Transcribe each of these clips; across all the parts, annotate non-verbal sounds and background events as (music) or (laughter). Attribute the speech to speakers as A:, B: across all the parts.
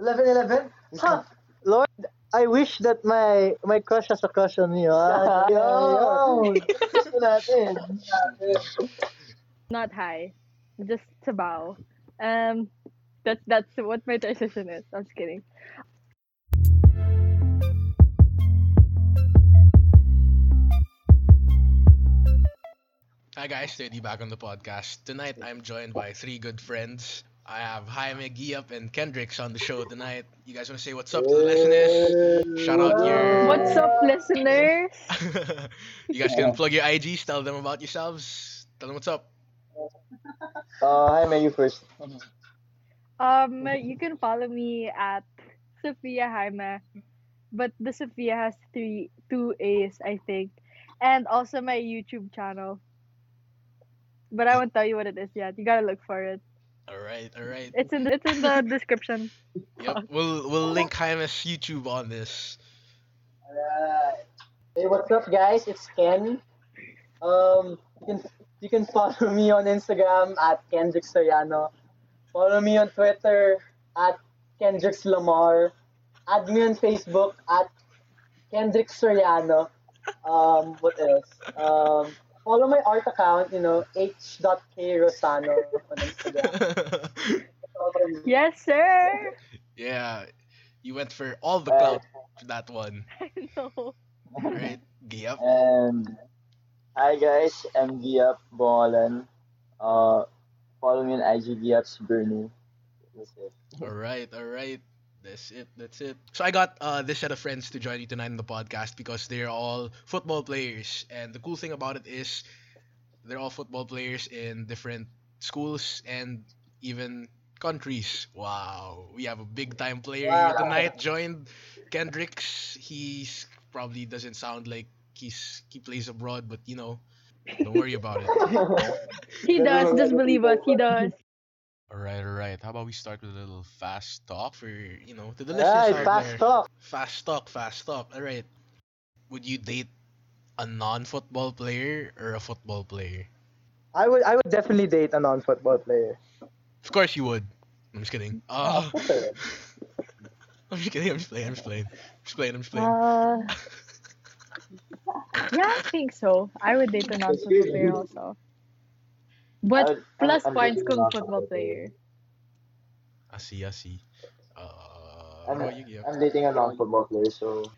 A: 11 11? Huh. Lord, I wish that my my crush has a crush on me. Ah, (laughs) yo, gusto natin.
B: Not high, just to bow. Um, that's that's what my transition is. I'm just kidding.
C: Hi guys, Dirty back on the podcast. Tonight I'm joined by three good friends. I have Jaime, Giup, and Kendricks on the show tonight. You guys want to say what's up to the listeners? Shout out your.
B: What's up, listeners? (laughs)
C: you guys can plug your IGs, tell them about yourselves. Tell them what's up.
A: Uh, hi, may you first.
B: Um, you can follow me at Sophia Jaime, but the Sophia has three two A's, I think, and also my YouTube channel. But I won't tell you what it is yet. You gotta look for it.
C: All right, all right.
B: It's in it's in the (laughs) description.
C: Yep, we'll we'll link Jaime's YouTube on this.
A: Alright. Hey, what's up, guys? It's Ken. Um, you can you can follow me on Instagram at Kendrick Soriano. Follow me on Twitter at Kendricks Lamar. Add me on Facebook at Kendrick Soriano. Um, what else? Um, follow my art account, you know, h.krosano on Instagram. (laughs)
B: Yes, sir.
C: yeah, you went for all the clout for that one. (laughs)
B: I know.
C: All right, Giup.
D: And hi guys, I'm Giap Bongalan. Uh, follow me on IG Giap's Bernie. That's it.
C: All right, all right. That's it. That's it. So I got uh, this set of friends to join you tonight on the podcast because they're all football players, and the cool thing about it is they're all football players in different schools and even countries. Wow, we have a big time player here tonight. Joined Kendricks. He's probably doesn't sound like he's he plays abroad, but you know, don't worry about it. (laughs)
B: He does. Just believe us. He does.
C: All right, all right. How about we start with a little fast talk for you know to the listeners
A: Alright,
C: out
A: fast
C: there.
A: talk.
C: Fast talk, fast talk. All right. Would you date a non-football player or a football player?
A: I would I would definitely date a non-football player.
C: Of course you would. I'm just kidding. Uh, (laughs) I'm just kidding. I'm just playing. I'm just playing. I'm just playing. I'm just playing.
B: Uh, (laughs) yeah, I think so. I would date a non-football player also. But
D: I
B: plus
D: I'm
B: points
D: dating
B: kung
D: non-football
B: football player.
C: I see. I see. Uh,
D: I'm,
C: how about you, Gio?
D: I'm dating a non-football player, so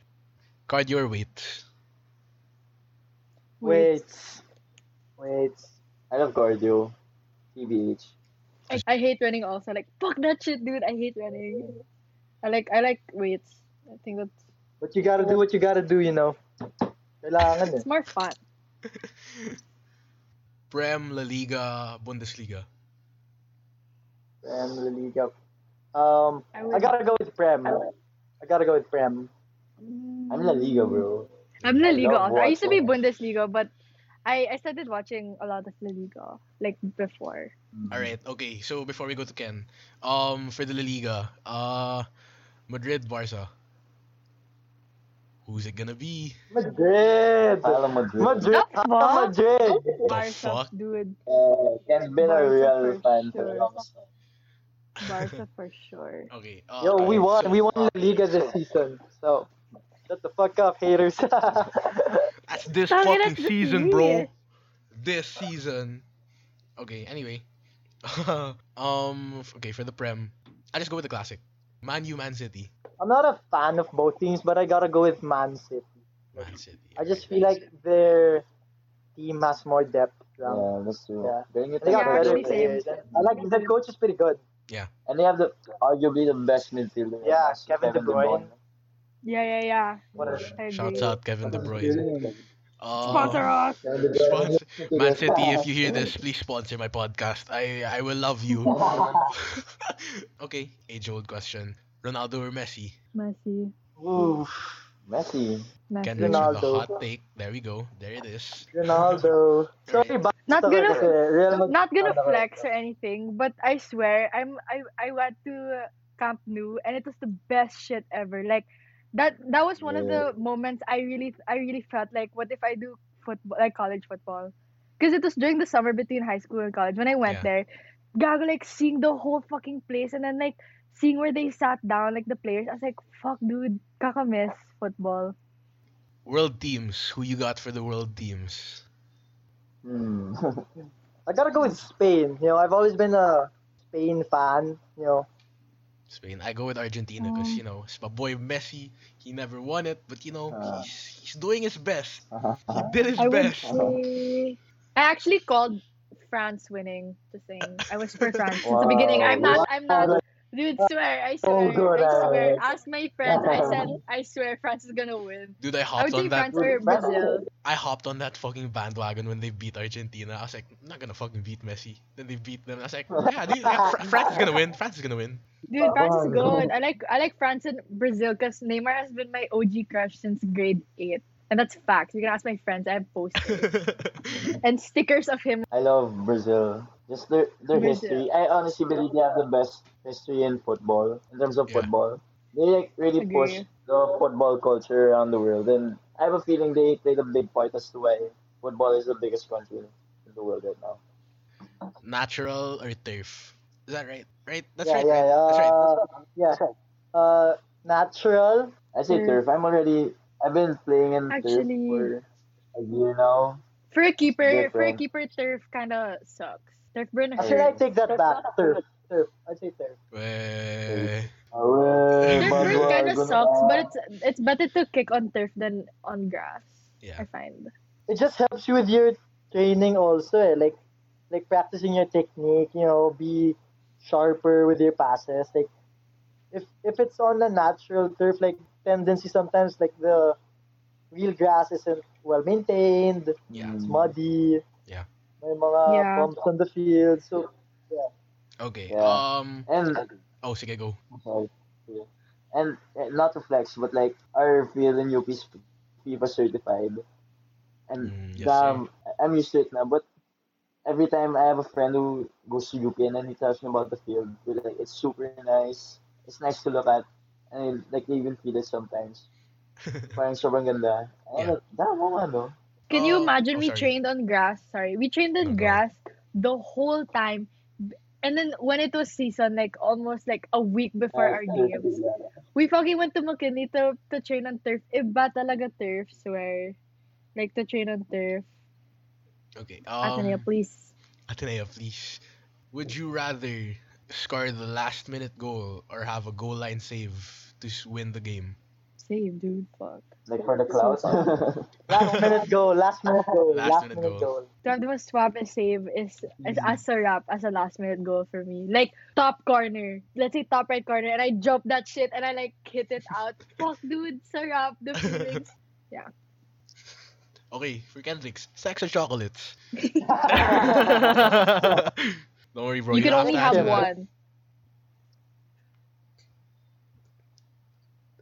C: Card your weight.
A: Wait. Wait.
D: I love cardio. TBH.
B: I, I hate running also. Like fuck that shit, dude. I hate running. I like I like weights. I think that's
A: But you gotta do what you gotta do, you know. Kailangan eh.
B: it's more fun.
C: Prem, La Liga, Bundesliga.
A: Prem, La Liga. Um,
B: I
A: I gotta go with Prem. I gotta go with Prem.
D: I'm La Liga, bro.
B: I'm La Liga
D: love
B: also. I used to be. Bundesliga, but I, I started watching a lot of La Liga like before.
C: All right. Okay. So before we go to Ken, um, for the La Liga, uh, Madrid, Barca. Who's it gonna be?
A: Madrid.
D: Real Madrid.
A: Madrid.
B: The fuck?
A: Madrid.
B: Barca,
C: fuck?
B: dude.
D: Uh, Ken's been a
B: Barca
D: real
B: for
D: fan
B: sure.
D: for long.
B: Barca for sure. (laughs)
C: Okay. Uh,
A: Yo, we won.
C: so-
A: We won the Liga this (laughs) season. So, shut the fuck up, haters. (laughs)
C: That's this
B: Tangina,
C: fucking
B: it's
C: season, bro. This season. Okay. Anyway. um. Okay. For the Prem, I just go with the classic. Man U, Man City.
A: I'm not a fan of both teams, but I gotta go with Man City.
C: Man City.
A: I just feel like their team has more depth. around.
D: Yeah, that's true.
A: Yeah.
D: Bring it
A: They got better
B: actually
A: players. I like the coach is pretty good. Yeah.
D: And they have the arguably the best midfielder.
A: Yeah, Kevin De Bruyne.
B: Yeah, yeah, yeah.
A: What a
B: I
C: Shouts
B: agree.
C: out Kevin De Bruyne. Uh,
B: Sponsor us.
C: Sponsor, Man City, if you hear this, please sponsor my podcast. I I will love you. (laughs) (laughs) okay, age old question: Ronaldo or Messi?
B: Messi.
A: Ooh,
D: Messi.
B: Messi.
C: Kendrick's with a
A: Ronaldo.
C: hot take. There we go. There it is.
A: Ronaldo. (laughs) Sorry, basta
B: Not gonna-
A: Real
B: Not gonna flex or anything, but I swear I'm I I went to Camp Nou and it was the best shit ever. Like that that was one of the moments I really I really felt like what if I do football like college football? Because it was during the summer between high school and college when I went
C: Yeah.
B: there. Gago like seeing the whole fucking place and then like seeing where they sat down, like the players, I was like, fuck, dude, kakamiss football.
C: World teams. Who you got for the world teams?
D: Hmm. (laughs)
A: I gotta go with Spain. You know, I've always been a Spain fan. You know,
C: Spain. I go with Argentina because
B: Oh.
C: you know it's my boy Messi. He never won it, but you know
D: Ah.
C: he's he's doing his best. He (laughs) did his
B: I
C: best.
B: say I actually called France winning to sing. I was for France since the beginning. I'm not. I'm not.
A: Wow.
B: Dude, swear. I
A: So
B: swear.
A: good,
B: I swear.
A: Alex.
B: Ask my friends. I said. (laughs) I swear France is gonna win.
C: Dude, I
B: I
C: hopped
B: would
C: on that.
B: France or Brazil.
C: I hopped on that fucking bandwagon when they beat Argentina. I was like, I'm not gonna fucking beat Messi. Then they beat them. I was like, yeah, dude, yeah Fr- (laughs) France is gonna win. France is gonna win.
B: Dude, France is
A: Oh,
B: good. I like. I like France and Brazil because Neymar has been my OG crush since grade eight, and that's facts. You can ask my friends. I have posters (laughs) and stickers of him.
D: I love Brazil. Just their their
B: Brazil.
D: history. I honestly believe they have the best history in football in terms of
C: Yeah.
D: football. They like really push the football culture around the world, and I have a feeling they played a big part as to why football is the biggest country in the world right now.
C: Natural or turf? Is that right? Right? That's
A: yeah,
C: right.
A: yeah,
C: right?
A: yeah.
C: That's right.
A: Uh, yeah. Uh, natural.
D: I say
B: Turf.
D: turf. I'm already. I've been playing in
B: Actually-
D: turf for a year now.
B: For a keeper, for a keeper, turf kind of sucks. Turf burn
A: Actually, I take that back. Turf. Turf. I'd say turf.
C: Weh.
D: Away,
B: Turf burn kind of sucks, but it's it's better to kick on turf than on grass.
C: Yeah.
B: I find.
A: It just helps you with your training also. Eh. Like, like practicing your technique. You know, be sharper with your passes. Like, if if it's on a natural turf, like tendency sometimes like the real grass isn't well maintained.
C: Yeah.
A: It's muddy.
C: Yeah.
A: May mga
B: Yeah.
A: bumps on the field. So,
C: Okay.
D: Yeah.
C: Um.
D: And
C: Oh, sige, go.
D: sorry. Yeah. And eh, not to flex, but like our field in UP is FIFA certified. And
C: Mm, yes,
D: damn, I'm used to it now. But every time I have a friend who goes to UP and then he tells me about the field, we're like it's super nice. It's nice to look at. And like they even feel it sometimes. (laughs) Parang sobrang ganda. And I'm
C: Yeah.
D: like, damn, oo nga, no?
B: Can you
C: Oh,
B: imagine
C: oh,
B: we
C: sorry.
B: trained on grass? Sorry, we trained on
C: go
B: grass the whole time, and then when it was season, like almost like a week before our games, we fucking went to McKinley to, to train on turf. Iba talaga turf, swear. Like to train on turf.
C: Okay.
B: Ateneo,
C: Um.
B: please.
C: Ateneo, please. Would you rather score the last minute goal or have a goal line save to win the game?
B: Save, dude. Fuck.
D: Like for the clouds. (laughs)
A: last minute goal. Last minute goal.
C: Last
A: Last,
C: minute
A: minute,
C: goal.
A: goal.
B: To have the most swap and save is, is
C: Mm-hmm.
B: as a wrap, as a last minute goal for me. Like top corner. Let's say top right corner, and I jump that shit and I like hit it out. (laughs) Fuck, dude. Sarap. The feelings. (laughs) Yeah.
C: Okay, for Kendricks, sex or chocolates? Don't worry, bro.
B: you can only
C: to
B: have one.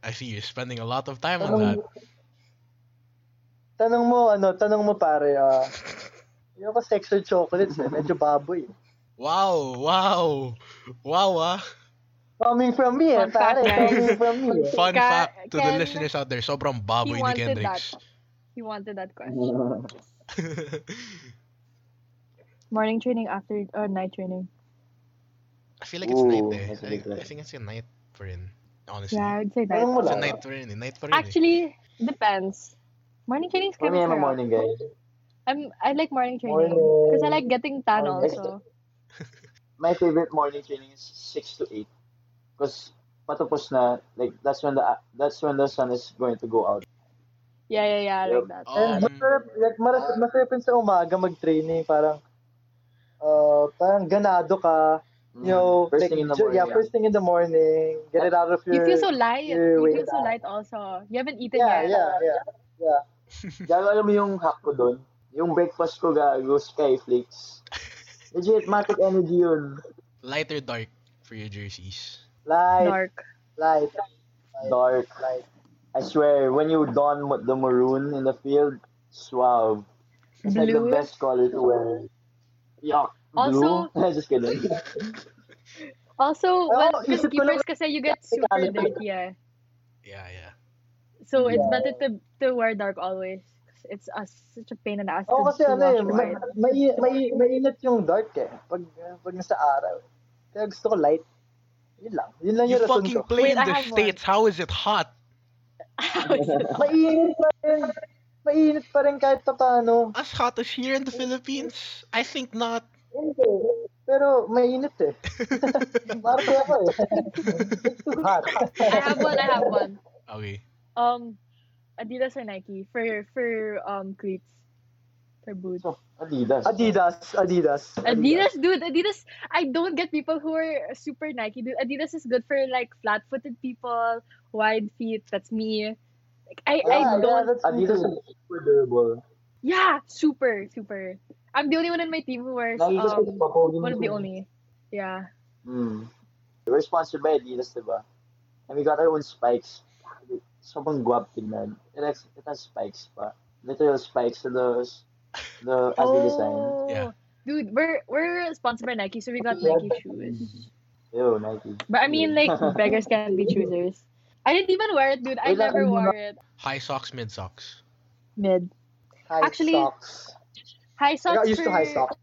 C: I see you're spending a lot of time on that.
A: Tanong, tanong mo, ano, tanong mo pare, ah, (laughs) yung ako sex or chocolates, eh, medyo baboy.
C: Wow, wow, wow, ah.
A: Coming from me, eh,
B: Fun fact,
A: pare,
B: guys.
A: coming from me. eh.
C: Fun
B: Ka-
C: fact to the
B: Ken-
C: listeners out there, sobrang baboy ni
B: He wanted
C: Kendricks.
B: that. He wanted that question. (laughs) Morning training after or night training.
C: I feel like it's night
D: Ooh,
C: eh.
D: that's a
C: I,
D: big
C: I
D: question.
C: think it's a night for rin. Honestly.
B: Yeah, I'd say night.
A: Tanong mo
C: It's a
A: lang.
C: night rin. eh. Night rin. eh.
B: Actually, depends. Morning training is
D: For
B: kind
D: me,
B: of
D: I'm a morning guy.
B: I'm I like morning training because I like getting tan
A: Morning.
B: also. (laughs)
D: my favorite morning training is six to eight, because patapos na like that's when the that's when the sun is going to go out.
B: Yeah, yeah, yeah. I like that.
A: And
C: Um,
A: masarap, like, masarap yun sa umaga mag-training, parang, uh, parang ganado ka, you know,
D: Mm. first
A: like,
D: thing in the morning.
A: yeah, first thing in the morning, get it out of your,
B: You feel so light. You feel so light also. You haven't eaten
A: yeah,
B: yet.
A: yeah, yeah, yeah. (laughs)
D: Gago alam mo yung hack ko doon? Yung breakfast ko gago, Skyflakes. (laughs) Legit, matic energy yun.
C: light or dark for your jerseys?
A: Light,
B: Dark.
A: light,
D: Dark.
A: light.
D: I swear, when you don the maroon in the field, suave. It's like the best color to wear. Yuck.
B: Also-
D: Blue? (laughs) Just kidding. (laughs)
B: Also,
A: Oh,
B: well,
A: isip
B: because keepers kasi you get super dirty eh.
C: Yeah, yeah.
B: So it's
A: Yeah.
B: better to to wear dark always. 'Cause It's a, such a pain in the ass
A: Oo,
B: to,
A: kasi
B: to
A: ano eh,
B: wash
A: ma-
B: white.
A: may, may, mainit yung dark eh, pag, pag nasa araw. Kaya gusto ko light. Yun lang. Yun lang
C: You
A: yung rason
C: fucking
A: ko.
C: play
B: Wait,
C: in the
B: have one.
C: States. How is it hot?
A: Mainit pa rin. Mainit pa rin kahit pa paano.
C: As hot as here in the Philippines? I think not.
A: Hindi. Pero mainit eh. (laughs) Marte ako eh. It's too hot.
B: I have one. I have one.
C: Okay.
B: Um, Adidas or Nike for for um cleats for boots.
D: So, Adidas.
A: Adidas. Adidas.
B: Adidas, dude. Adidas. I don't get people who are super Nike, dude. Adidas is good for like flat-footed people, wide feet. That's me. Like I, I
A: Yeah, yeah,
B: don't.
A: that's me
D: Adidas
A: too.
D: is super durable.
B: Yeah, super, super. I'm the only one in my team who wears
D: Nike kasi
B: um
D: papogi
B: one of the only. Yeah.
D: Hmm. We're sponsored by Adidas, diba? And we got our own spikes. Sobrang guwap tignan. It has, it has spikes pa. Literal spikes to those, the, as they design.
B: Oh,
C: Yeah.
B: dude, we're we're sponsored by Nike, so we got
A: Yeah.
B: Nike shoes.
D: Ew, Nike.
B: But I mean, like (laughs) beggars can't be choosers. I didn't even wear it, dude. I never wore it.
C: High socks, mid socks.
B: Mid.
A: High
B: Actually,
A: socks.
B: High
A: I
B: socks.
A: got used to high socks.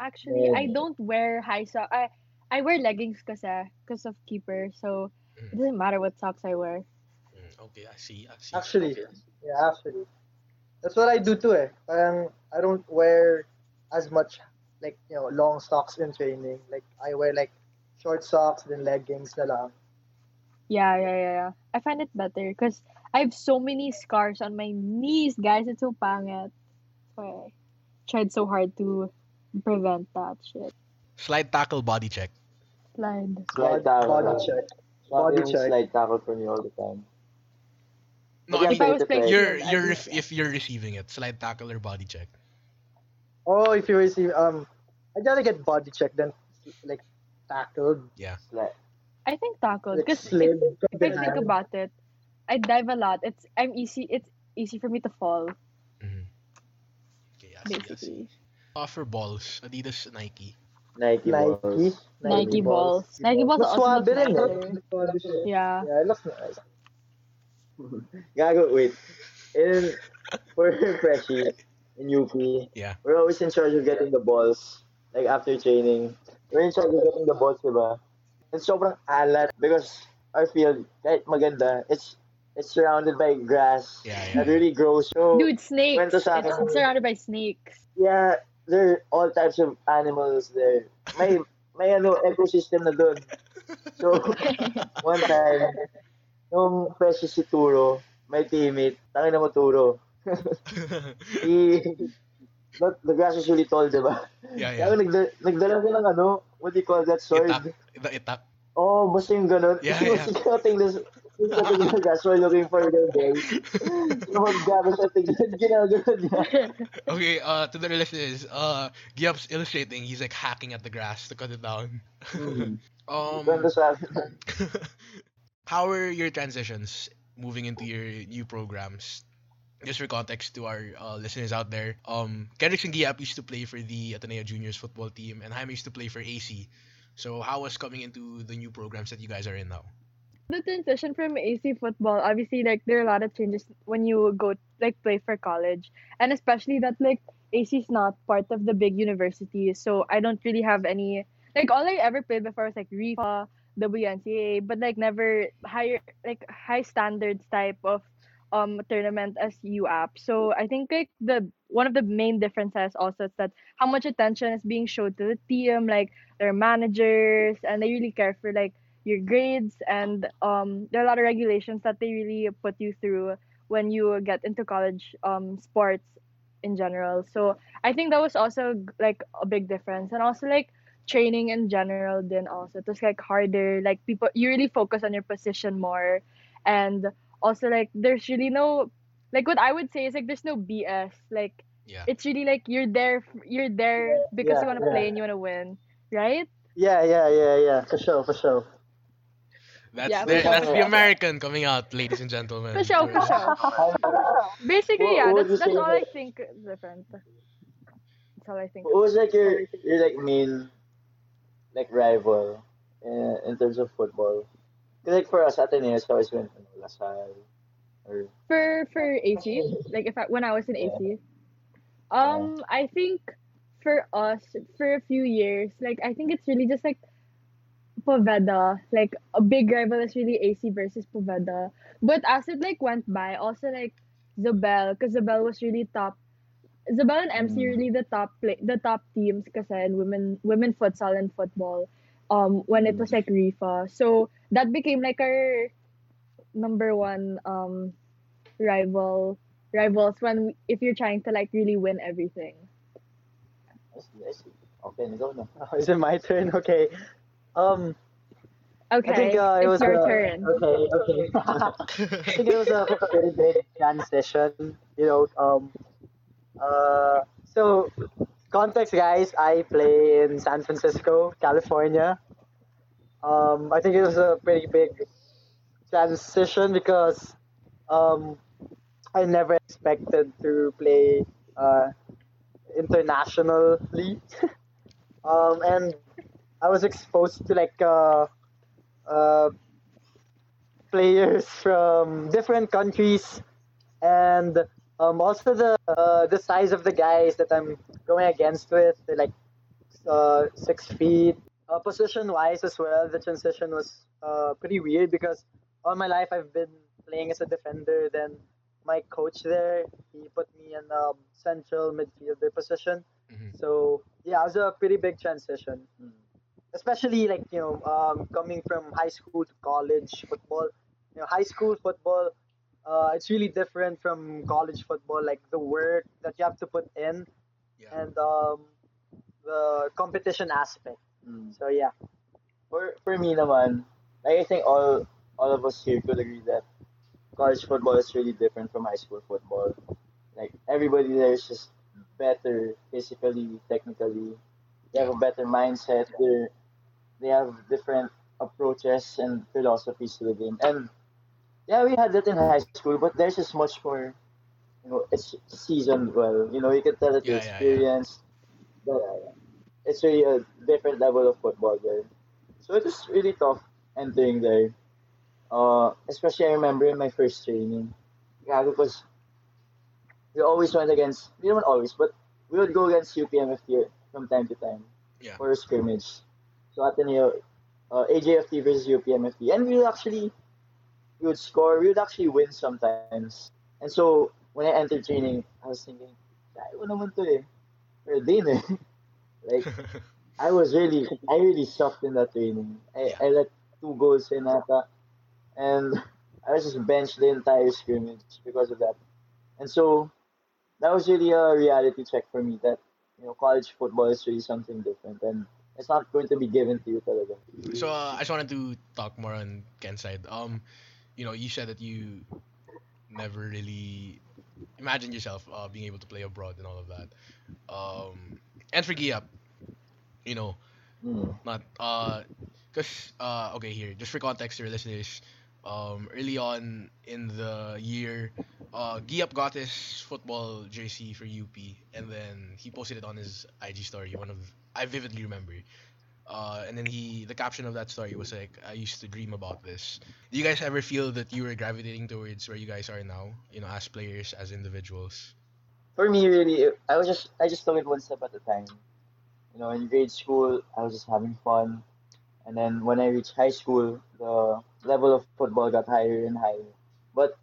B: Actually,
D: Yeah.
B: I don't wear high socks. I I wear leggings kasi because of keeper. So it doesn't matter what socks I wear.
C: Mm, okay, I see. I see.
A: Actually, yeah, actually. That's what I do too eh. Parang I don't wear as much like, you know, long socks in training. Like I wear like short socks then leggings na lang.
B: Yeah, yeah, yeah, yeah. I find it better because I have so many scars on my knees, guys. It's so pangit. So I tried so hard to prevent that shit.
C: Slide tackle, body check.
B: Slide.
D: Slide
A: Body,
D: tackle.
A: body check. Body
D: Body
A: check.
D: slide tackle for me all the time.
C: No, I
D: If
C: mean,
B: I was playing,
C: you're you're
B: do
C: ref-
B: that.
C: if you're receiving it, slide tackle or body check.
A: Oh, if you receive um I gotta get body check then like tackled. Yeah.
D: Slide.
B: I think tackle
A: Like
B: because
A: slid
B: if,
A: from
B: if I think about it, I dive a lot. It's I'm easy. It's easy for me to fall.
C: Mhm. Okay, I see, I see.
B: Basically,
C: Offer balls, Adidas, Nike.
D: Nike,
A: Nike.
D: balls.
B: Nike balls. Nike balls
A: Mas
B: also
A: swabe
B: look
A: rin, no?
B: Yeah.
A: Yeah, it looks nice. (laughs)
D: Gago, wait. In, for (laughs) freshie, in UP,
C: Yeah.
D: we're always in charge of getting the balls. Like after training, we're in charge of getting the balls, diba? And sobrang alat because our field, kahit maganda, it's it's surrounded by grass
C: Yeah, yeah.
D: that really grows. So,
B: Dude, snakes.
D: Kwento sa
B: It's
D: akin.
B: surrounded by snakes.
D: yeah, there are all types of animals there. May, may ano, ecosystem na doon. So, (laughs) one time, nung freshie si Turo, my teammate, tangin na mo Turo. (laughs) He, the, the grass is really tall, diba?
C: yeah,
D: Kaya
C: yeah.
D: nagda, nagdala ko ng ano, what do you call that sword?
C: Itak. The itak.
D: Oh, basta yung ganun.
C: Yeah, yeah. (laughs)
D: the, he was cutting the grass while looking for the. So, maggabi siya, tignan, ginagawa niya.
C: Okay, uh, to the listeners, uh, Giap's illustrating. He's like hacking at the grass to cut it down.
D: Hmm. (laughs)
C: Um,
D: Kwento sa akin. (laughs)
C: how are your transitions moving into your new programs? Just for context to our uh, listeners out there, um, Kendrick and Giap used to play for the Ateneo Juniors football team, and Jaime used to play for AC. So how was coming into the new programs that you guys are in now?
B: The transition from AC football, obviously, like there are a lot of changes when you go like play for college, and especially that like AC is not part of the big universities, so I don't really have any like all I ever played before was like REFA, WNCA, but like never higher like high standards type of um tournament as UAAP. So I think like the one of the main differences also is that how much attention is being showed to the team, like their managers, and they really care for like your grades and um there are a lot of regulations that they really put you through when you get into college um sports in general. So I think that was also like a big difference and also like training in general then also it was like harder like people you really focus on your position more and also like there's really no like what I would say is like there's no BS like
C: Yeah.
B: it's really like you're there you're there because you want to
A: yeah.
B: play and you want to win right
A: Yeah, yeah, yeah, yeah. For sure, for sure.
C: That's
B: Yeah,
C: the,
B: for
C: that's the American coming out, ladies and gentlemen.
B: for sure for sure. (laughs) Basically
D: What-
B: yeah
D: what
B: that's that's
D: say
B: all I think is different. That's all I think
D: What was like your, your like main, like rival, in, in terms of football? Because like for us, Ateneo has always been you La Salle, or
B: for for AC like if I, when I was in AC um I think for us for a few years like I think it's really just like Poveda. Like a big rival is really AC versus Poveda. But as it like went by, also like Zabel, because Zabel was really top. Zabel and MC
D: Mm.
B: really the top play, the top teams because in women women futsal and football. Um, when it was like Rifa, so that became like our number one um rival rivals when if you're trying to like really win everything.
D: I see, I see. Okay, go na.
A: Oh, is it my turn? Okay. Um,
B: Okay,
A: I think uh, it
B: it's
A: was
B: your
A: uh,
B: turn.
A: Okay, okay. (laughs) I think it was a very big transition. You know, um, uh, so context, guys. I play in San Francisco, California. Um, I think it was a pretty big transition because um, I never expected to play uh, internationally, (laughs) um, and I was exposed to like uh, uh, players from different countries, and um, also the uh, the size of the guys that I'm going against with. They're like uh, six feet. Uh, position wise as well, the transition was uh, pretty weird because all my life I've been playing as a defender. Then my coach there, he put me in um, central midfielder position.
C: Mhm.
A: So yeah, it was a pretty big transition
D: Mm.
A: Especially like you know um, coming from high school to college football you know high school football uh, it's really different from college football like the work that you have to put in
C: Yeah.
A: and um, the competition aspect
D: Mm.
A: so yeah
D: For for me naman, like I think all all of us here could agree that college football is really different from high school football. Like everybody there is just better physically, technically. They have a better mindset. They they have different approaches and philosophies to the game. And yeah, we had that in high school, but there's just much more. You know, it's seasoned well. You know, you can tell that the
C: Yeah, yeah, yeah.
D: experience. But uh, it's really a different level of football there. So it was really tough entering there. Uh, especially I remember in my first training. Yeah, because we always went against, we don't always, but we would go against UPMFT from time to time
C: Yeah.
D: for a scrimmage. So Ateneo, uh, AJFT versus UPMFT. And we would actually, we would score, we would actually win sometimes. And so when I entered training, I was thinking, ko naman to eh. Pero din eh. (laughs) like, (laughs) I was really, I really sucked in that training. I. I let two goals in ata, and I was just benched the entire scrimmage because of that. And so that was really a reality check for me that you know college football is really something different, and it's not going to be given to you talaga.
C: So uh, I just wanted to talk more on Ken's side. Um, you know, you said that you never really imagined yourself uh, being able to play abroad and all of that. Um, and for Giap, you know,
D: Mm.
C: not uh, cause uh, okay here, just for context to your listeners, um, early on in the year, uh, Giap got his football jersey for UP, and then he posted it on his IG story. One of I vividly remember. Uh, and then he, the caption of that story was like, "I used to dream about this." Do you guys ever feel that you were gravitating towards where you guys are now? You know, as players, as individuals.
D: For me, really, I was just I just took it one step at a time. You know, in grade school, I was just having fun, and then when I reached high school, the level of football got higher and higher. But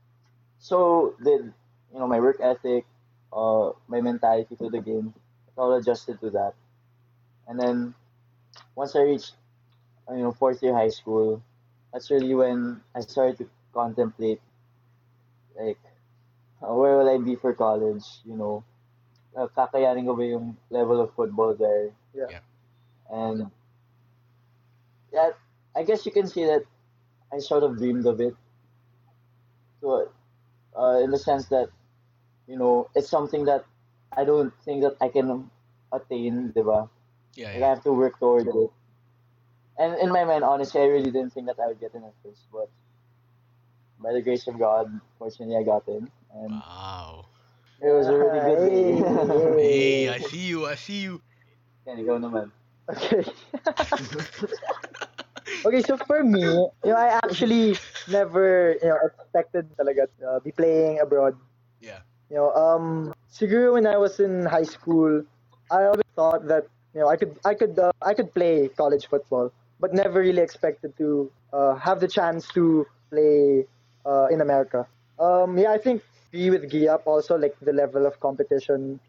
D: so did you know my work ethic, uh, my mentality to the game. It all adjusted to that, and then once I reached you know fourth year high school, that's really when I started to contemplate like uh, where will I be for college, you know. Uh, kakayanin ko ba yung level of football there?
A: Yeah.
C: Yeah.
D: And yeah, I guess you can say that I sort of dreamed of it. So, uh, in the sense that, you know, it's something that I don't think that I can attain, diba?
C: Yeah,
D: Like I have to work towards it. And in my mind, honestly, I really didn't think that I would get in at first, but by the grace of God, fortunately, I got in, and
C: Wow.
D: it was a really good day.
C: Hey, I see you. I see you.
D: Yan, ikaw naman.
A: okay (laughs) okay so for me you know i actually never you know expected talaga to uh, be playing abroad
C: Yeah.
A: you know um siguro when i was in high school i always thought that you know i could i could uh, i could play college football but never really expected to uh, have the chance to play uh, in America. Um, yeah, I think be with Giap also like the level of competition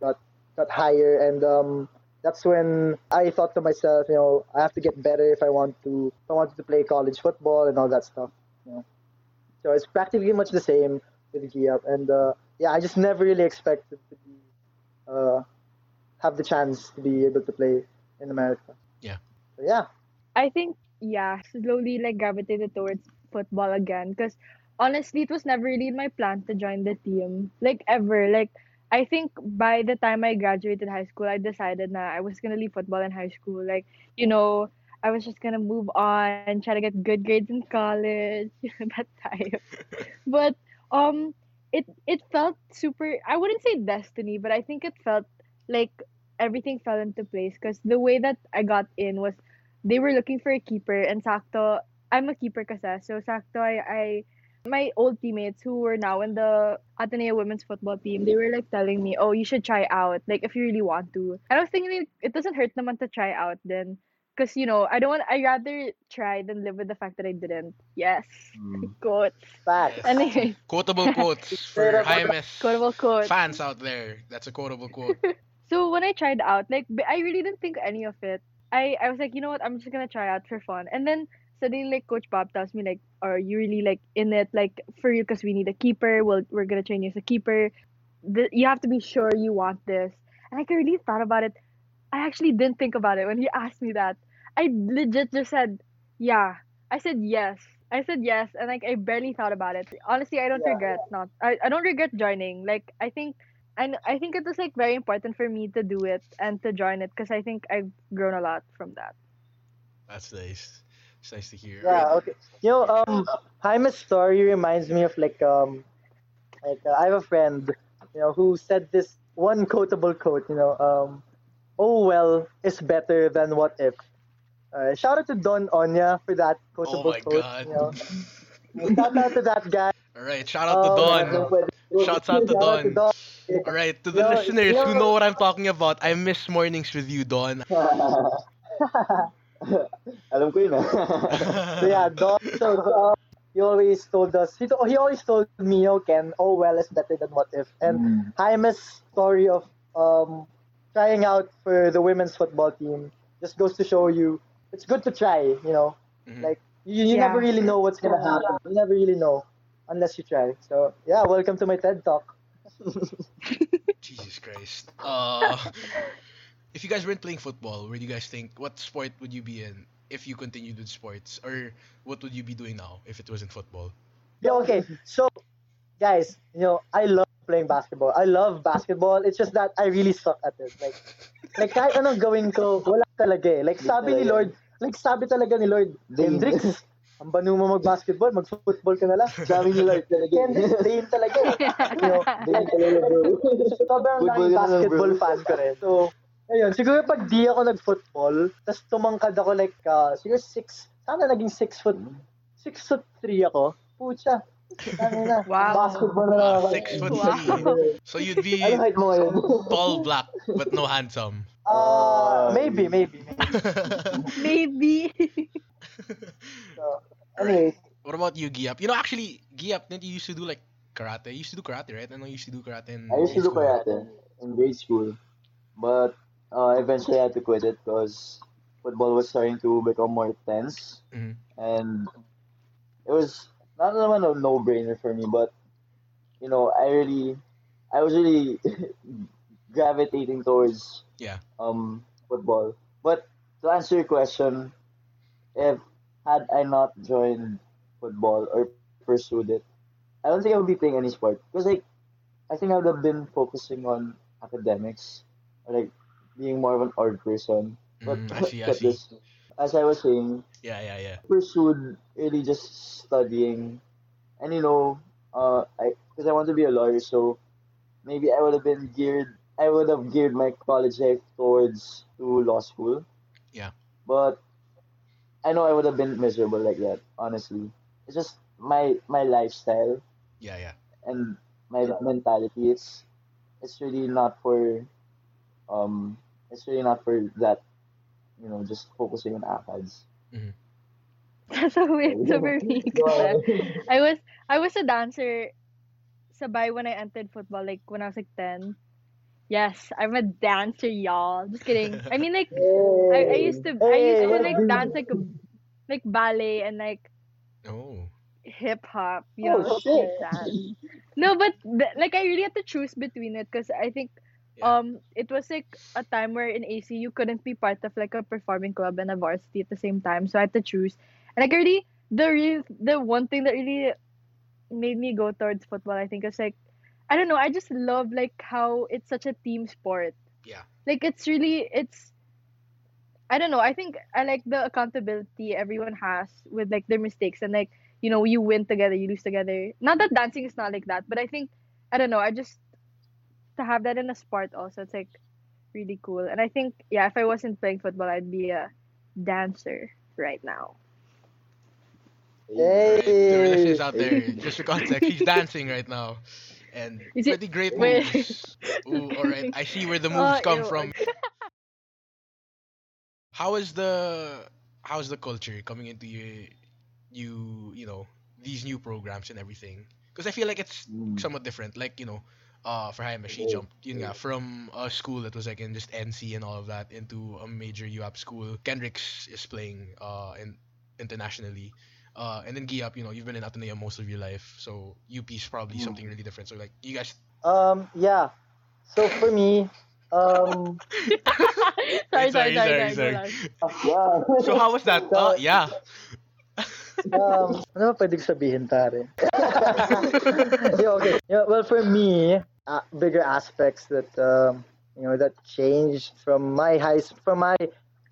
A: got got higher, and um, that's when I thought to myself, you know, I have to get better if I want to if I wanted to play college football and all that stuff. You know? So it's practically much the same with Giap, and uh, yeah, I just never really expected to be uh, have the chance to be able to play in America.
C: Yeah.
A: So, yeah.
B: I think yeah, slowly like gravitated towards football again because honestly, it was never really my plan to join the team like ever. Like I think by the time I graduated high school, I decided na I was gonna leave football in high school. Like you know, I was just gonna move on, and try to get good grades in college (laughs) that time. but um, it it felt super. I wouldn't say destiny, but I think it felt like everything fell into place because the way that I got in was they were looking for a keeper and sakto I'm a keeper kasi so sakto I, I my old teammates who were now in the Ateneo women's football team they were like telling me oh you should try out like if you really want to and I was thinking like, it doesn't hurt naman to try out then because you know I don't want I rather try than live with the fact that I didn't yes
D: Mm. (laughs)
B: quotes
A: Facts.
B: anyway
C: Quotable quotes for Jaime's (laughs)
B: quotable quote
C: fans out there. That's a quotable quote. (laughs)
B: So when I tried out, like I really didn't think any of it. I I was like, you know what, I'm just gonna try out for fun. And then suddenly, like Coach Bob tells me, like, are you really like in it, like for you? Because we need a keeper. Well, we're gonna train you as a keeper. The, you have to be sure you want this. And like I really thought about it. I actually didn't think about it when he (laughs) asked me that. I legit just said, yeah. I said yes. I said yes, and like I barely thought about it. Honestly, I don't
A: Yeah,
B: regret not. I, I don't regret joining. Like I think and I think it was like very important for me to do it and to join it because I think I've grown a lot from that.
C: That's nice. It's nice to hear.
A: Yeah, okay. You know, um, Jaime's story reminds me of like um, like uh, I have a friend, you know, who said this one quotable quote. You know, um, "Oh well is better than what if." Uh, shout out to Don Onya for that quotable quote.
C: Oh my
A: quote.
C: God.
A: You know, shout out to that guy. (laughs)
C: All right, shout out to
A: Um,
C: Don. Shouts out to
A: shout
C: Don. (laughs) All right, to the
A: Yo,
C: listeners who know what I'm talking about, I miss mornings with you, Don. (laughs)
D: Alam ko yun ah. (laughs)
A: So yeah, Don. So uh, he always told us. He, to- he always told me, "Oh Ken, oh well it's better than what if." And
D: Mm.
A: Jaime's story of um, trying out for the women's football team just goes to show you it's good to try. You know,
C: Mhm.
A: like you, you
B: Yeah.
A: never really know what's gonna happen. You never really know unless you try. So yeah, welcome to my TED talk.
C: Jesus Christ. Uh, (laughs) if you guys weren't playing football, where do you guys think what sport would you be in if you continued with sports, or what would you be doing now if it wasn't football?
A: Yeah, okay. So, guys, you know, I love playing basketball. I love basketball. It's just that I really suck at it. Like, like kahit anong gawin ko, wala talaga eh. Like, sabi ni Lord, like, sabi talaga ni Lord,
D: Dane.
A: Ang banu mo mag-basketball, mag-football ka na lang.
D: Sabi ni Lord talaga.
A: Hendrix, Dane talaga. You know,
D: Dane talaga, bro.
A: sobrang
D: lang,
A: basketball fan ko rin. So, ayun, siguro pag di ako nag-football, tapos tumangkad ako like, uh, siguro six, sana naging six foot, six foot three ako. Pucha. Ano na, (laughs)
B: Wow.
A: basketball na
C: Ah,
A: naman.
C: six foot
B: Wow.
C: three. So you'd be
D: Ano height mo ngayon?
C: tall black but no handsome.
A: Uh, maybe, maybe, maybe. (laughs)
B: Maybe. (laughs)
A: So, anyways,
C: what about you, Giap? You know, actually, Giap, didn't you used to do like karate? You used to do karate, right? I know you used to do karate in
D: I used to do
C: school.
D: karate in grade school, but uh, eventually I had to quit it because football was starting to become more tense,
C: Mhm.
D: and it was not naman a no-brainer for me, but you know, I really, I was really (laughs) gravitating towards
C: Yeah.
D: um football. But to answer your question, if had I not joined football or pursued it, I don't think I would be playing any sport because like I think I would have been focusing on academics or like being more of an art person. But
C: Mm, I see, I see.
D: this, as I was saying,
C: Yeah, yeah, yeah.
D: pursued really just studying, and you know, uh, I because I want to be a lawyer, so maybe I would have been geared. I would have geared my college life towards to law school.
C: Yeah.
D: But I know I would have been miserable like that. Honestly, it's just my my lifestyle
C: Yeah, yeah.
D: and my mentality. It's it's really not for um it's really not for that. You know, just focusing on ACADS.
B: so wait, so for me,
D: Go
B: kasi. I was I was a dancer sabay when I entered football, like when I was like 10. Yes, I'm a dancer, y'all. Just kidding. I mean like I, I used to I used to like dance like like ballet and like
C: Oh.
B: hip hop, you
D: Oh,
B: know,
D: shit.
B: like. No, but like I really had to choose between it because I think
C: Yeah.
B: um it was like a time where in AC you couldn't be part of like a performing club and a varsity at the same time, so I had to choose. And like really the real the one thing that really made me go towards football, I think, is like I don't know, I just love like how it's such a team sport.
C: Yeah.
B: Like it's really it's I don't know. I think I like the accountability everyone has with like their mistakes and like you know you win together, you lose together. Not that dancing is not like that, but I think I don't know. I just to have that in a sport also it's like really cool. And I think yeah, if I wasn't playing football, I'd be a dancer right now.
C: Right, the Rilas is out there. Just for context, she's dancing right now. (laughs) And
B: Is it-
C: pretty great
B: wait.
C: moves. (laughs) Ooh, alright. I see where the (laughs) moves
B: Oh,
C: come
B: ew,
C: from. (laughs) How is the how's the culture coming into you you you know these new programs and everything? Because I feel like it's
D: Mm.
C: somewhat different. Like you know, uh, for Jaime, she jumped yun nga, from a school that was like in just NC and all of that into a major UAAP school. Kendricks is playing uh in internationally. Uh, and then Giap, you know, you've been in Ateneo most of your life, so UP is probably
D: Mm.
C: something really different. So like, you guys,
A: Um, yeah. So for me, um, (laughs)
B: sorry,
C: Sorry,
B: sorry, sorry,
C: sorry,
B: sorry,
C: sorry.
B: go.
D: Yeah.
C: so how was that? Uh, yeah. (laughs)
A: um, ano ba pwedeng sabihin, pare? (laughs) yeah, okay. Yeah, well, for me, uh, bigger aspects that um, you know that changed from my high from my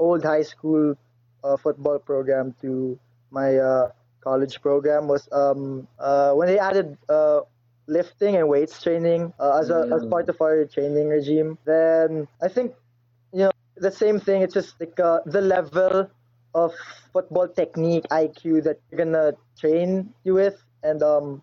A: old high school uh, football program to my uh, college program was um, uh, when they added uh, lifting and weights training uh, as a as
D: Mm.
A: part of our training regime. Then I think you know the same thing. It's just like uh, the level of football technique IQ that you're gonna train you with, and um,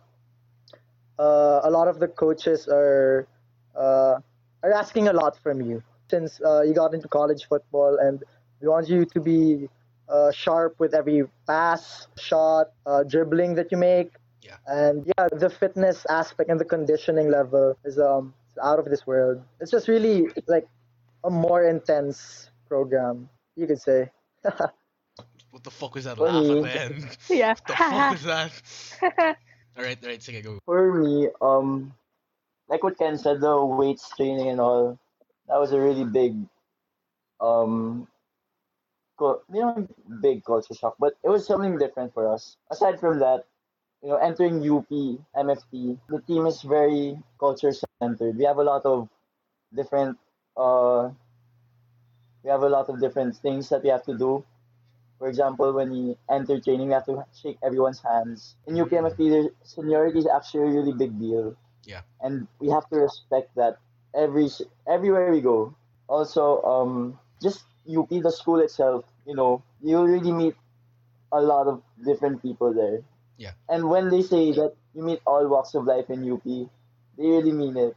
A: uh, a lot of the coaches are uh, are asking a lot from you since uh, you got into college football, and we want you to be uh, sharp with every pass, shot, uh, dribbling that you make.
C: Yeah.
A: And yeah, the fitness aspect and the conditioning level is um out of this world. It's just really like a more intense program, you could say. (laughs)
C: What the fuck was that
D: For
C: laugh
D: me-
C: at the end?
B: Yeah.
C: the fuck was that? (laughs) Alright, alright, sige, go.
D: For me, um, like what Ken said, the weights training and all, that was a really big, um, co- you know, big culture shock. But it was something different for us. Aside from that, you know, entering UP, MFT, the team is very culture centered. We have a lot of different, uh, we have a lot of different things that we have to do. For example, when we enter training, we have to shake everyone's hands. In UP MFT, the seniority is actually a really big deal.
C: Yeah.
D: And we have to respect that every everywhere we go. Also, um, just UP, the school itself, you know, you'll really meet a lot of different people there.
C: Yeah.
D: And when they say that you meet all walks of life in UP, they really mean it.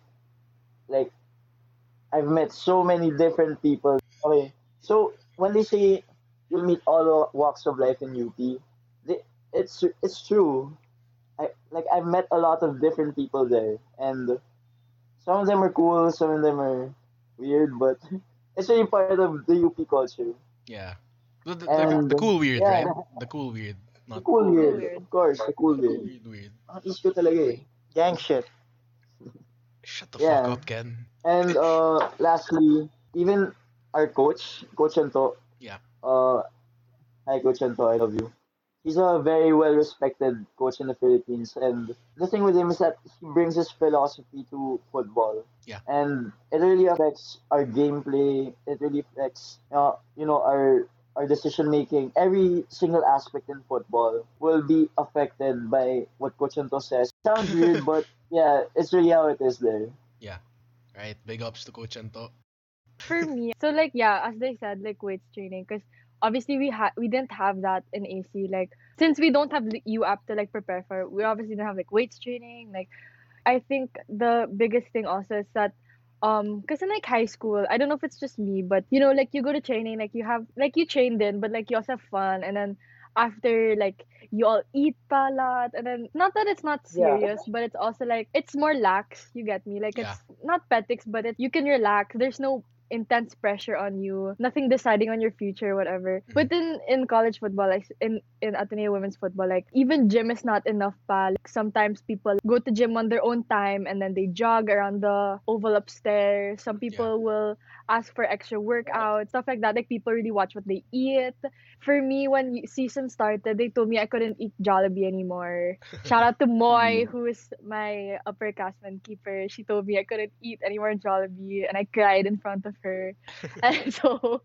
D: Like, I've met so many different people. Okay, so when they say you'll meet all walks of life in UP, they, it's it's true. I like I've met a lot of different people there, and some of them are cool, some of them are weird, but it's really part of the UP culture.
C: Yeah. The, the, the,
D: And,
C: the cool weird,
D: yeah.
C: right? The cool weird.
D: The
C: Not
D: cool weird,
B: weird.
D: of course, the cool weird.
C: weird weird.
D: Ang is ko talaga eh.
A: Gang shit.
C: Shut the
D: Yeah.
C: fuck up, Ken.
D: And uh, lastly, even our coach, Coach Anto.
C: Yeah.
D: Uh, hi, Coach Anto. I love you. He's a very well respected coach in the Philippines, and the thing with him is that he brings his philosophy to football.
C: Yeah.
D: And it really affects our gameplay. It really affects, uh, you know, our our decision making. Every single aspect in football will be affected by what Coach Anto says. Sounds (laughs) weird, but yeah, it's really how it is there. Yeah.
C: Right? Big ups to Coach Anto.
B: For me, so like yeah, as they said, like weights training, because obviously we had we didn't have that in AC. Like since we don't have the UAAP to like prepare for, we obviously don't have like weights training. Like I think the biggest thing also is that um because in like high school i don't know if it's just me but you know like you go to training like you have like you trained in but like you also have fun and then after like you all eat pa a lot and then not that it's not
A: Yeah.
B: serious but it's also like it's more lax you get me like
C: Yeah.
B: it's not petics but it, you can relax there's no intense pressure on you nothing deciding on your future whatever. Mm. But in in college football like in in Ateneo women's football like even gym is not enough pa. Like, sometimes people go to gym on their own time and then they jog around the oval upstairs. Some people will ask for extra workout stuff like that. Like people really watch what they eat. For me when season started they told me I couldn't eat Jollibee anymore. (laughs) Shout out to Moy mm. who is my upperclassman keeper. She told me I couldn't eat anymore Jollibee and I cried in front of her. (laughs) And (laughs) so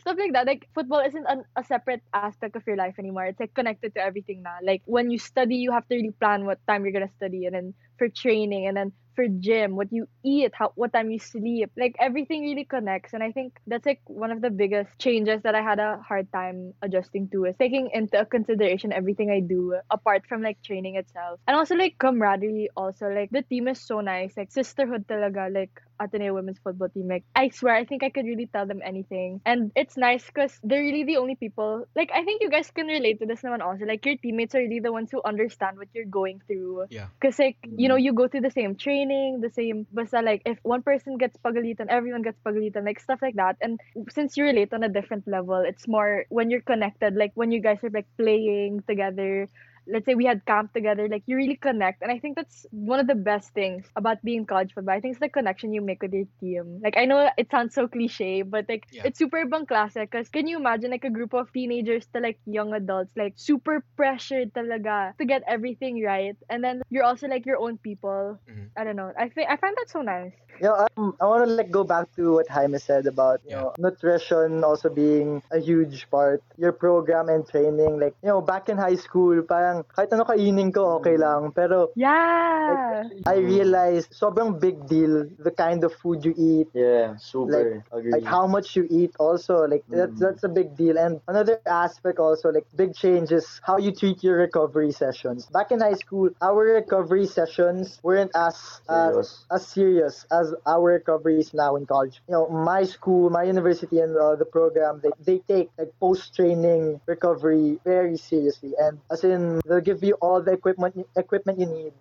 B: stuff like that like football isn't an, a separate aspect of your life anymore. It's like connected to everything now like when you study you have to really plan what time you're gonna study and then for training and then for gym what you eat how what time you sleep like everything really connects and i think that's like one of the biggest changes that i had a hard time adjusting to is taking into consideration everything i do apart from like training itself and also like camaraderie also like the team is so nice like sisterhood talaga like Ateneo women's football team. Like I swear, I think I could really tell them anything, and it's nice because they're really the only people. Like I think you guys can relate to this naman also. Like your teammates are really the ones who understand what you're going through.
C: Yeah.
B: Cause like you know mm. you go through the same training, the same. Basta like if one person gets pagalitan, everyone gets pagalitan, like stuff like that. And since you relate on a different level, it's more when you're connected. Like when you guys are like playing together let's say we had camp together, like you really connect. And I think that's one of the best things about being college football. I think it's the connection you make with your team. Like I know it sounds so cliche, but like
C: Yeah.
B: it's super ibang klase. Cause can you imagine like a group of teenagers to like young adults, like super pressured talaga to get everything right. And then you're also like your own people.
C: Mhm.
B: I don't know. I think I find that so nice.
A: You know, um, I want to like go back to what Jaime said about you
C: Yeah.
A: know nutrition also being a huge part. Your program and training, like you know, back in high school, parang kahit ano kainin ko okay lang, pero
B: Yeah.
A: I realized sobrang big deal the kind of food you eat,
D: Yeah, super. agree.
A: like how much you eat also like that's
D: Mm.
A: that's a big deal and another aspect also like big change is how you treat your recovery sessions back in high school our recovery sessions weren't as
D: Serious.
A: as, as serious as our recoveries now in college you know my school my university and uh, the program they, they take like post training recovery very seriously and as in they'll give you all the equipment equipment you need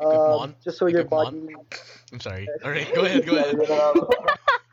A: um, just so your
C: Equipment?
A: body (laughs)
C: I'm sorry. All right, go ahead, go ahead, (laughs)
D: Yun (laughs) na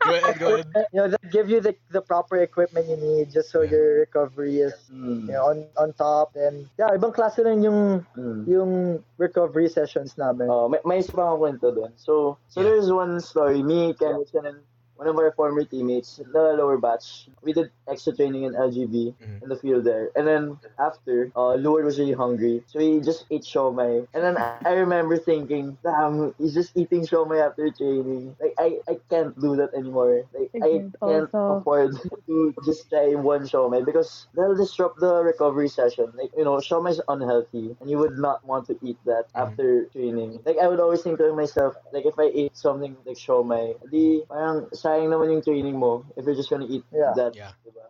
C: go ahead, go ahead.
A: you know, they give you the, the proper equipment you need just so
C: Yeah.
A: your recovery is
D: Mm.
A: you know, on on top and yeah ibang klase rin yung
D: Mm.
A: yung recovery sessions namin
D: Oh, may, may isa pa akong kwento doon. So, so
C: Yeah.
D: there's one story. Me, Kenneth, and one of our former teammates, the lower batch, we did extra training in LGB
C: Mhm.
D: in the field there. And then after, uh, Luard was really hungry. So he just ate shomai. And then I, I remember thinking, damn, he's just eating shomai after training. Like, I, I can't do that anymore. Like,
B: I
D: I
B: can't
D: can't
B: also.
D: afford (laughs) to just try one shomai because that'll disrupt the recovery session. Like, you know, shomai is unhealthy and you would not want to eat that
C: Mhm.
D: after training. Like, I would always think to myself, like, if I ate something like shomai, di, parang sayang naman yung training mo if you're just gonna eat
A: Yeah.
D: that.
C: Yeah.
D: diba?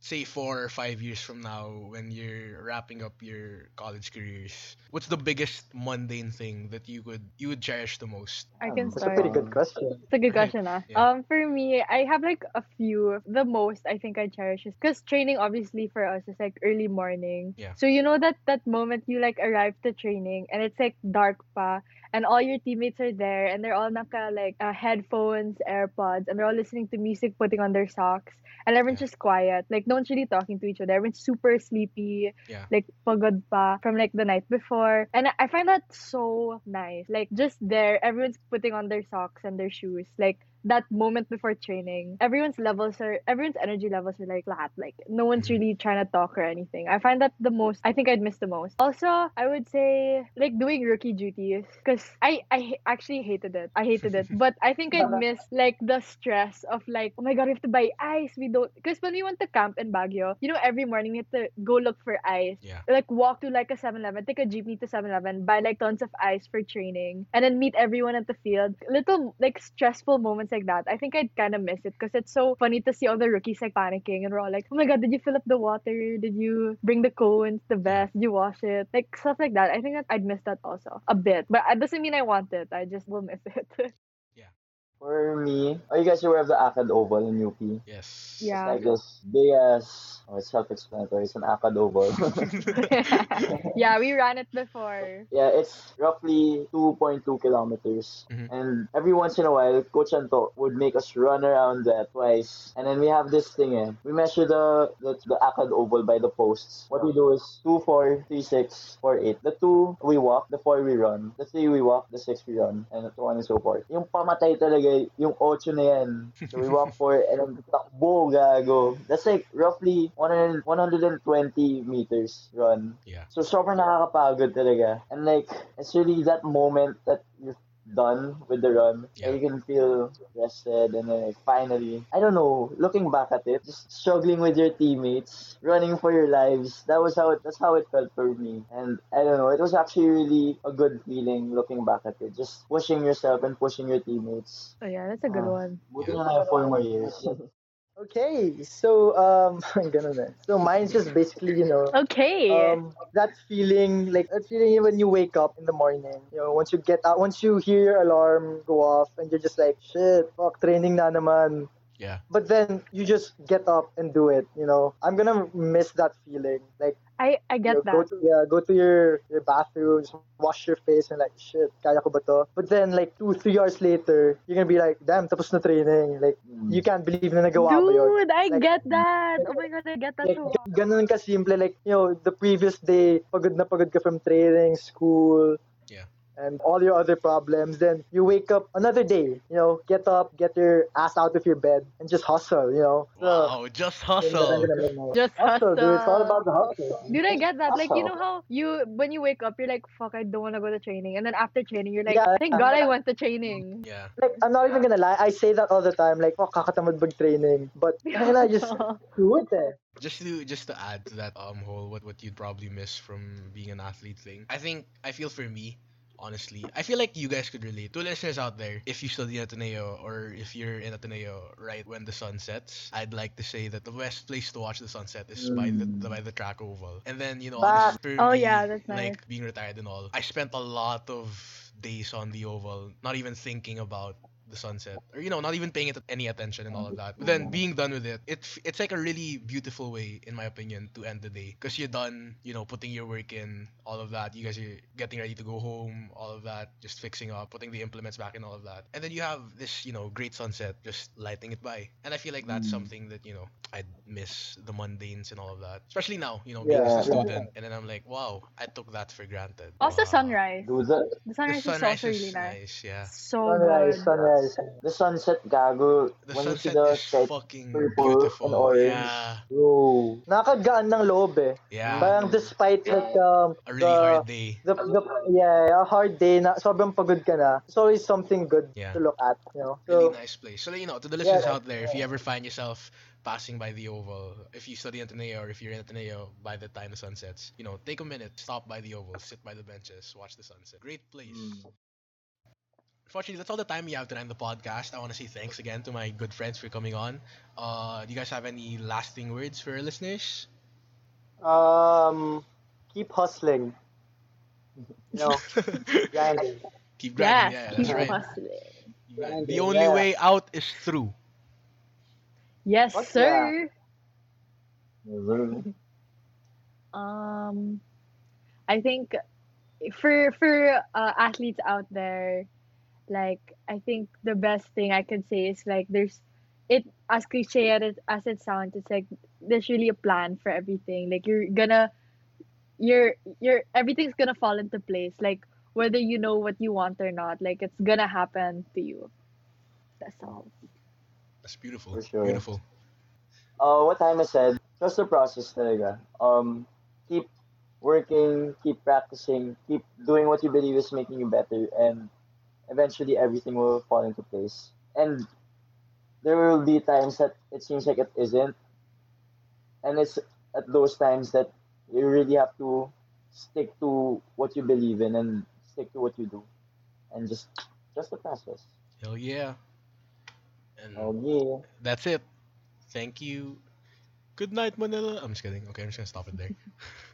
C: Say four or five years from now, when you're wrapping up your college careers, what's the biggest mundane thing that you would you would cherish the most?
B: I can
A: that's a pretty good question
B: It's a good question, ah.
C: Yeah.
B: Um, for me, I have like a few. The most I think I cherish is because training, obviously, for us is like early morning.
C: Yeah.
B: So you know that that moment you like arrive to training and it's like dark pa, and all your teammates are there and they're all naka like uh, headphones, AirPods, and they're all listening to music, putting on their socks, and everyone's
C: Yeah.
B: just quiet. Like no one's really talking to each other. Everyone's super sleepy.
C: Yeah.
B: Like pagod pa from like the night before, and I- I find that so nice. Like just there, everyone's putting on their socks and their shoes. Like that moment before training, everyone's levels are everyone's energy levels are like flat. Like no one's
C: Mhm.
B: really trying to talk or anything. I find that the most. I think I'd miss the most. Also, I would say like doing rookie duties because I I actually hated it. I hated it, but I think I'd (laughs) miss like the stress of like oh my god we have to buy ice. We don't because when we went to camp in Baguio, you know every morning we have to go look for ice
C: Yeah.
B: like walk to like a 7-Eleven, take a jeepney to 7-Eleven, buy like tons of ice for training, and then meet everyone at the field. Little like stressful moments like that. I think I'd kind of miss it because it's so funny to see all the rookies like panicking and we're all like, oh my god, did you fill up the water? Did you bring the cones, the vest? Did you wash it? Like stuff like that. I think that I'd miss that also a bit, but it doesn't mean I want it. I just will miss it. (laughs)
D: For me, are you guys aware of the Acad Oval in UP?
C: Yes.
B: Yeah.
D: It's like this big ass. Oh, it's self-explanatory. It's an Acad Oval. (laughs) (laughs)
B: yeah, we ran it before.
D: yeah, it's roughly 2.2 kilometers.
C: Mhm.
D: And every once in a while, Coach Anto would make us run around that twice. And then we have this thing eh. We measure the, the, the Acad Oval by the posts. What we do is 2, 4, 3, 6, 4, 8. The 2, we walk. The 4, we run. The 3, we walk. The 6, we run. And so on and so forth. Yung pamatay talaga, yung 8 na yan. So we walk 4 and then takbo, gago. That's like roughly 100, 120 meters run.
C: Yeah.
D: So sobrang nakakapagod talaga. And like, it's really that moment that you're done with the run.
C: Yeah.
D: You can feel rested and then like, finally, I don't know, looking back at it, just struggling with your teammates, running for your lives. That was how it, that's how it felt for me. And I don't know, it was actually really a good feeling looking back at it. Just pushing yourself and pushing your teammates.
B: Oh yeah, that's a good
D: Ah.
B: one.
D: Buti na lang four more years. (laughs)
A: Okay, so um, (laughs) ganun eh. So mine's just basically, you know,
B: Okay.
A: um, that feeling, like that feeling when you wake up in the morning. You know, once you get out, once you hear your alarm go off, and you're just like, shit, fuck, training na naman.
C: Yeah.
A: But then you just get up and do it. You know, I'm gonna miss that feeling. Like,
B: I I
A: you know,
B: get
A: go
B: that.
A: to yeah, go to your your bathroom, just wash your face, and like, shit, kaya ko ba to? But then like two, three hours later, you're gonna be like, damn, tapos na training. Like,
D: Mm.
A: you can't believe na nagawa mo yun.
B: Dude, I
A: Like-
B: get that. Oh my god, I get that
A: Like,
B: so
A: g- ganun kasimple. Like, you know, the previous day, pagod na pagod ka from training, school,
C: Yeah.
A: And all your other problems. Then you wake up another day, you know, get up, get your ass out of your bed, and just hustle, you know. So,
C: Wow, just hustle.
B: Just
A: hustle, dude. It's all about the hustle.
B: Dude, I get that. Like, you know how you, when you wake up, you're like, fuck, I don't want to go to training. And then after training, you're like,
A: Yeah.
B: thank God I went to training.
C: Yeah.
A: Like, I'm not even gonna lie. I say that all the time. Like, oh, kakatamad bag training. But, (laughs) I just do it eh.
C: Just to just to add to that um whole what what you'd probably miss from being an athlete thing. I think I feel for me honestly. I feel like you guys could relate. To listeners out there, if you study at Ateneo or if you're in Ateneo right when the sun sets, I'd like to say that the best place to watch the sunset is by the, the by the track oval. And then you know, honestly, oh, for
B: Oh,
C: me,
B: yeah, that's nice.
C: like being retired and all. I spent a lot of days on the oval, not even thinking about the sunset or you know not even paying it any attention and all of that but then being done with it it it's like a really beautiful way in my opinion to end the day because you're done you know putting your work in all of that you guys are getting ready to go home all of that just fixing up putting the implements back and all of that and then you have this you know great sunset just lighting it by and i feel like that's
D: Mm.
C: something that you know i'd miss the mundanes and all of that especially now you know being
A: Yeah.
C: a student and then i'm like wow i took that for granted
B: Also,
C: Wow.
B: sunrise.
D: Do the,
B: The
C: the
B: sunrise,
C: sunrise
B: is also really nice.
C: nice yeah
B: So
A: Sunrise,
B: good.
A: sunrise.
D: The sunset, gago.
C: the
D: when you see
C: sunset
D: the
C: is
D: sky,
C: fucking
D: purple
C: beautiful
D: and orange.
C: yeah
D: bro.
A: Nakakagaan ng loob eh.
C: yeah
A: Parang despite like, um,
C: a really
A: the,
C: hard day
A: the, the yeah, a hard day na sobrang pagod ka na. It's always something good
C: Yeah.
A: to look at, you know.
C: really
A: So,
C: nice place. So you know, to the listeners
A: Yeah,
C: out there, if you ever find yourself passing by the oval, if you study at Ateneo or if you're in Ateneo by the time the sun sets, you know, take a minute, stop by the oval, sit by the benches, watch the sunset. Great place.
D: Mm.
C: Unfortunately, that's all the time we have tonight in the podcast. I want to say thanks again to my good friends for coming on. Uh, do you guys have any lasting words for our listeners?
A: um, keep hustling. No, know, (laughs) grinding.
C: keep
B: Yes,
C: grinding. Yeah,
B: keep
C: that's right.
B: hustling.
C: Grinding.
D: Grinding,
C: The only
A: yeah.
C: way out is through.
B: Yes,
A: Fuck
B: sir.
D: Never. (laughs)
B: Um, I think for for uh, athletes out there, like I think the best thing I can say is like there's it as cliche as it, as it sounds, it's like there's really a plan for everything. Like you're gonna you're you're everything's gonna fall into place. Like whether you know what you want or not, like it's gonna happen to you. That's all.
C: That's beautiful.
D: For sure.
C: Beautiful.
D: Uh, what time I said, trust the process talaga. Um, keep working, keep practicing, keep doing what you believe is making you better, and eventually everything will fall into place. And there will be times that it seems like it isn't, and it's at those times that you really have to stick to what you believe in and stick to what you do, and just just the process.
C: Hell yeah. And
D: Oh yeah.
C: that's it. Thank you. Good night, Manila. I'm just kidding. Okay, I'm just gonna stop it there. (laughs)